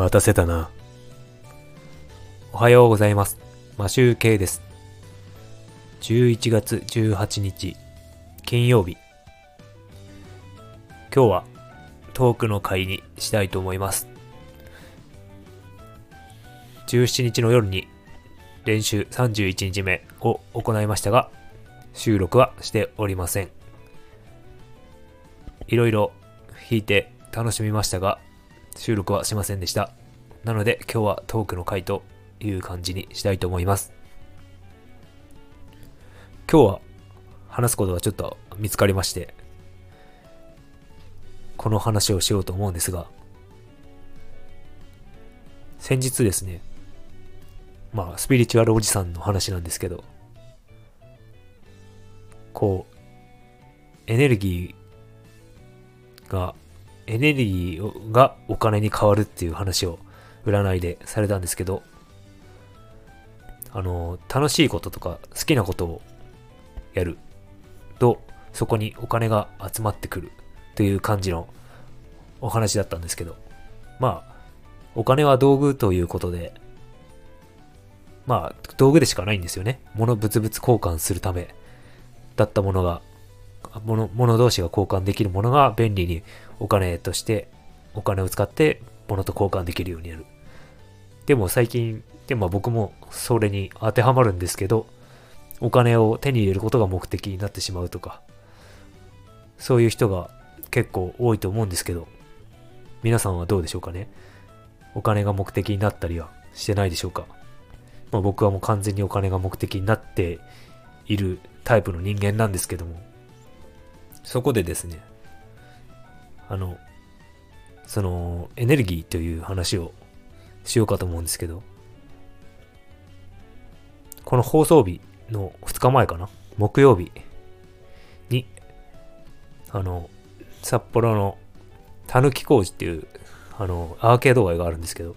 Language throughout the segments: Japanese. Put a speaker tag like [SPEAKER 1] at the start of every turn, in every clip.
[SPEAKER 1] 待たせたな。おはようございます。マシューケイです。11月18日、金曜日。今日はトークの会にしたいと思います。17日の夜に練習31日目を行いましたが、収録はしておりません。いろいろ弾いて楽しみましたが、収録はしませんでした。なので今日はトークの回という感じにしたいと思います。今日は話すことがちょっと見つかりまして、この話をしようと思うんですが、先日ですね、まあ、スピリチュアルおじさんの話なんですけど、こう、エネルギーが、エネルギーがお金に変わるっていう話を占いでされたんですけど、あの、楽しいこととか好きなことをやると、そこにお金が集まってくるという感じのお話だったんですけど、まあ、お金は道具ということで、まあ、道具でしかないんですよね。物、物々交換するためだったものが、物、物同士が交換できるものが便利にお金として、お金を使って物と交換できるようになる。でも最近、でも僕もそれに当てはまるんですけど、お金を手に入れることが目的になってしまうとか、そういう人が結構多いと思うんですけど、皆さんはどうでしょうかね？お金が目的になったりはしてないでしょうか？まあ、僕はもう完全にお金が目的になっているタイプの人間なんですけども、そこでですね、あの、そのエネルギーという話をしようかと思うんですけど、この放送日の2日前かな？木曜日に、あの、札幌のたぬき工事っていう、あの、アーケード街があるんですけど、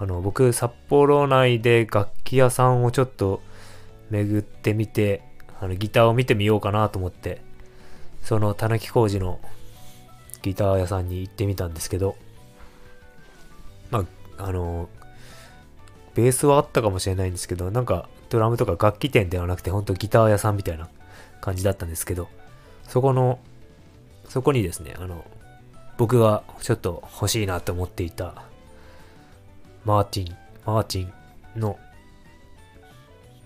[SPEAKER 1] あの、僕、札幌内で楽器屋さんをちょっと巡ってみて、あの、ギターを見てみようかなと思って、その、たぬき工事のギター屋さんに行ってみたんですけど、まあ、あの、ベースはあったかもしれないんですけど、なんか、ドラムとか楽器店ではなくて、ほんとギター屋さんみたいな感じだったんですけど、そこの、そこにですね、あの、僕がちょっと欲しいなと思っていたマーティン、マーティンの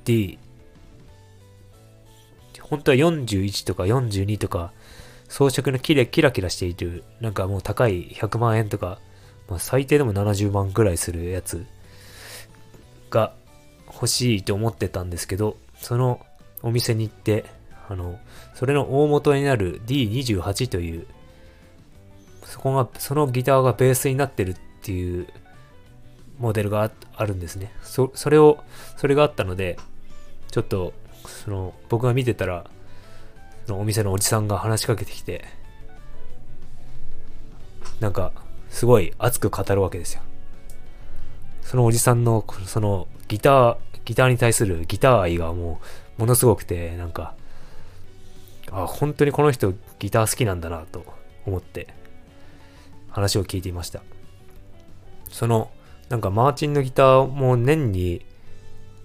[SPEAKER 1] D、本当は41とか42とか、装飾のキラキラキラしている、なんかもう高い100万円とか、まあ、最低でも70万くらいするやつが欲しいと思ってたんですけど、そのお店に行って、あの、それの大元になる D28 という、そこが、そのギターがベースになってるっていうモデルがあるんですね。そ、それを、それがあったので、ちょっと、その、僕が見てたら、そのお店のおじさんが話しかけてきて、なんか、すごい熱く語るわけですよ。そのおじさんの、その、ギター、ギターに対するギター愛がもう、ものすごくて、なんか、あ、本当にこの人ギター好きなんだなと思って、話を聞いていました。その、なんかマーチンのギターも年に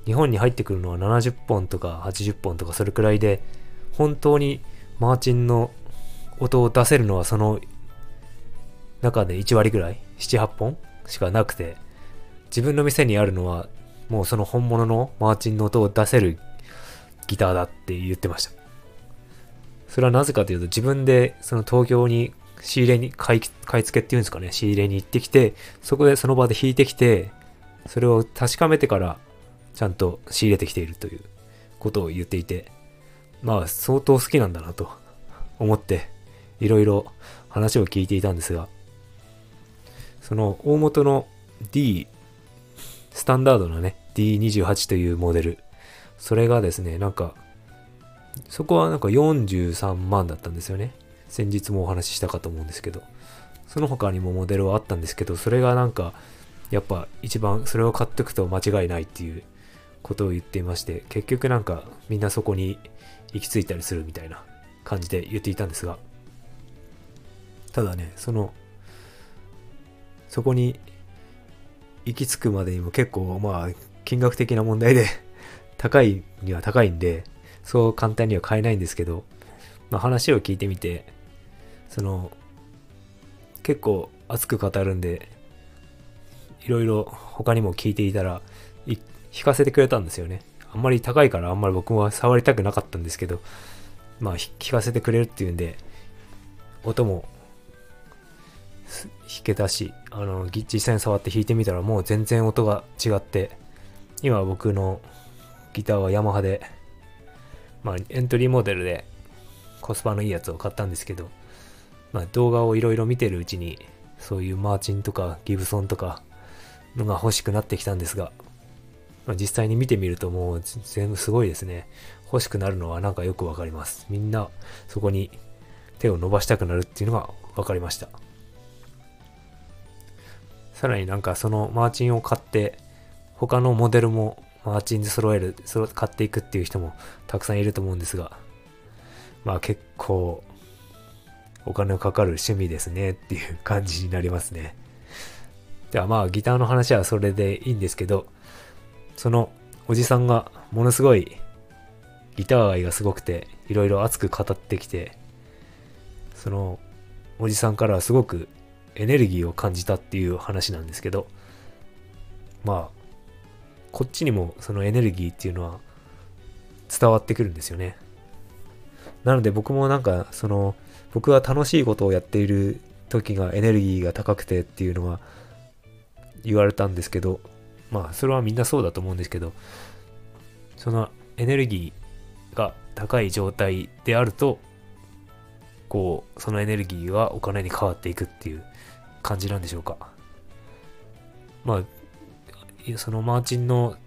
[SPEAKER 1] 日本に入ってくるのは70本とか80本とかそれくらいで本当にマーチンの音を出せるのはその中で1割ぐらい78本しかなくて自分の店にあるのはもうその本物のマーチンの音を出せるギターだって言ってました。それはなぜかというと自分でその東京に仕入れに、買い、買い付けっていうんですかね、仕入れに行ってきて、そこでその場で弾いてきて、それを確かめてから、ちゃんと仕入れてきているということを言っていて、まあ、相当好きなんだなと思って、いろいろ話を聞いていたんですが、その大元の D、スタンダードなね、D28 というモデル、それがですね、なんか、そこはなんか43万だったんですよね。先日もお話ししたかと思うんですけど、その他にもモデルはあったんですけど、それがなんか、やっぱ一番それを買っておくと間違いないっていうことを言っていまして、結局なんかみんなそこに行き着いたりするみたいな感じで言っていたんですが、ただね、そのそこに行き着くまでにも結構まあ金額的な問題で 高いには高いんでそう簡単には買えないんですけど、まあ、話を聞いてみてその結構熱く語るんでいろいろ他にも聞いていたら弾かせてくれたんですよね。あんまり高いからあんまり僕は触りたくなかったんですけどまあ弾かせてくれるっていうんで音も弾けたしあの実際に触って弾いてみたらもう全然音が違って今僕のギターはヤマハでまあエントリーモデルでコスパのいいやつを買ったんですけどまあ動画をいろいろ見てるうちにそういうマーチンとかギブソンとかのが欲しくなってきたんですが、実際に見てみるともう全部すごいですね。欲しくなるのはなんかよくわかります。みんなそこに手を伸ばしたくなるっていうのが分かりました。さらになんかそのマーチンを買って他のモデルもマーチンで揃える、揃買っていくっていう人もたくさんいると思うんですが、まあ結構お金のかかる趣味ですねっていう感じになりますね。ではまあギターの話はそれでいいんですけど、そのおじさんがものすごいギター愛がすごくていろいろ熱く語ってきて、そのおじさんからはすごくエネルギーを感じたっていう話なんですけど、まあ、こっちにもそのエネルギーっていうのは伝わってくるんですよね。なので僕もなんか、その、僕が楽しいことをやっている時がエネルギーが高くてっていうのは言われたんですけど、まあ、それはみんなそうだと思うんですけど、そのエネルギーが高い状態であると、こう、そのエネルギーはお金に変わっていくっていう感じなんでしょうか。まあ、そのマーチンの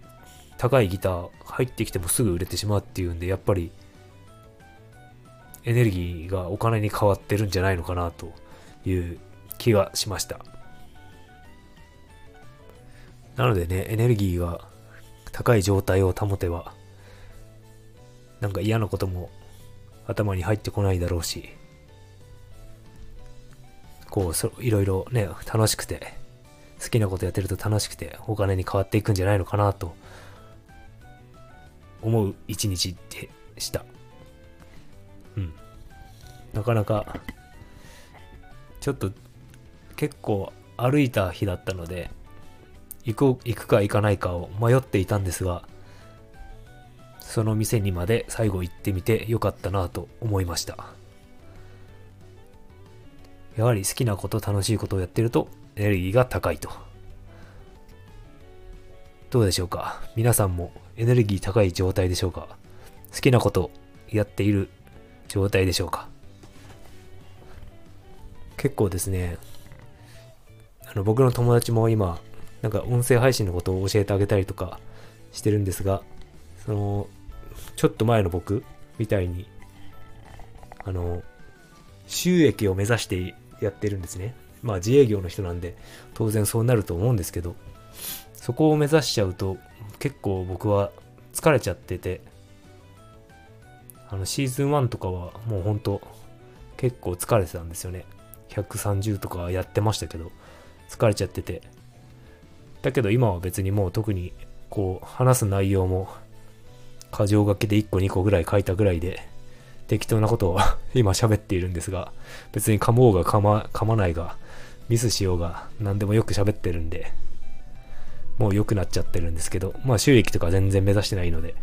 [SPEAKER 1] 高いギター入ってきてもすぐ売れてしまうっていうんで、やっぱりエネルギーがお金に変わってるんじゃないのかなという気がしました。なのでね、エネルギーが高い状態を保てば、なんか嫌なことも頭に入ってこないだろうし、こうそ、いろいろね、楽しくて、好きなことやってると楽しくて、お金に変わっていくんじゃないのかなと、思う一日でした。うん。なかなか、ちょっと、結構歩いた日だったので、行く、行くか行かないかを迷っていたんですが、その店にまで最後行ってみてよかったなと思いました。やはり好きなこと、楽しいことをやってるとエネルギーが高いと。どうでしょうか？皆さんもエネルギー高い状態でしょうか？好きなことやっている状態でしょうか？結構ですね、あの僕の友達も今、なんか音声配信のことを教えてあげたりとかしてるんですが、その、ちょっと前の僕みたいに、あの、収益を目指してやってるんですね。まあ自営業の人なんで当然そうなると思うんですけど、そこを目指しちゃうと結構僕は疲れちゃってて、あのシーズン1とかはもうほんと結構疲れてたんですよね。130とかやってましたけど、疲れちゃってて。だけど今は別にもう特にこう話す内容も箇条書きで1個2個ぐらい書いたぐらいで適当なことを 今喋っているんですが、別に噛もうが噛ま噛まないが、ミスしようが何でもよく喋ってるんで、もう良くなっちゃってるんですけど、まあ収益とか全然目指してないので、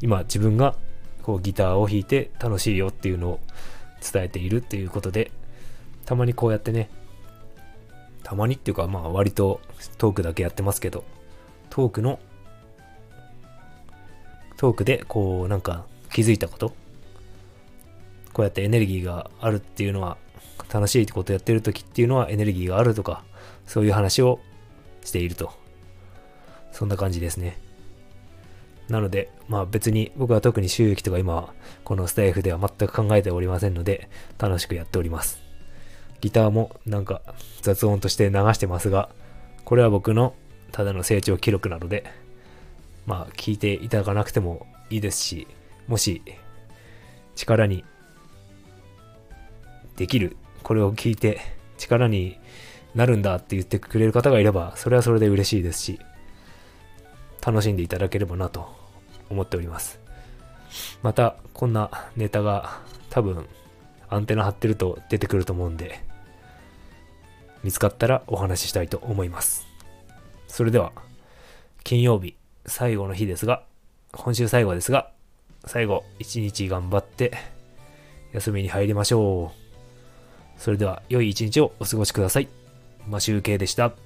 [SPEAKER 1] 今自分がこうギターを弾いて楽しいよっていうのを伝えているっていうことで、たまにこうやってね、たまにっていうかまあ割とトークだけやってますけど、トークの、トークでこうなんか気づいたことこうやってエネルギーがあるっていうのは、楽しいことやってる時っていうのはエネルギーがあるとか、そういう話をしていると。そんな感じですね。なので、まあ別に僕は特に収益とか今は、このスタイフでは全く考えておりませんので、楽しくやっております。ギターもなんか雑音として流してますが、これは僕のただの成長記録なので、まあ聞いていただかなくてもいいですし、もし力にできる。これを聞いて力になるんだって言ってくれる方がいれば、それはそれで嬉しいですし、楽しんでいただければなと思っております。また、こんなネタが多分、アンテナ張ってると出てくると思うんで、見つかったらお話ししたいと思います。それでは、金曜日、最後の日ですが、今週最後ですが、最後、一日頑張って、休みに入りましょう。それでは、良い一日をお過ごしください。マシュウケイでした。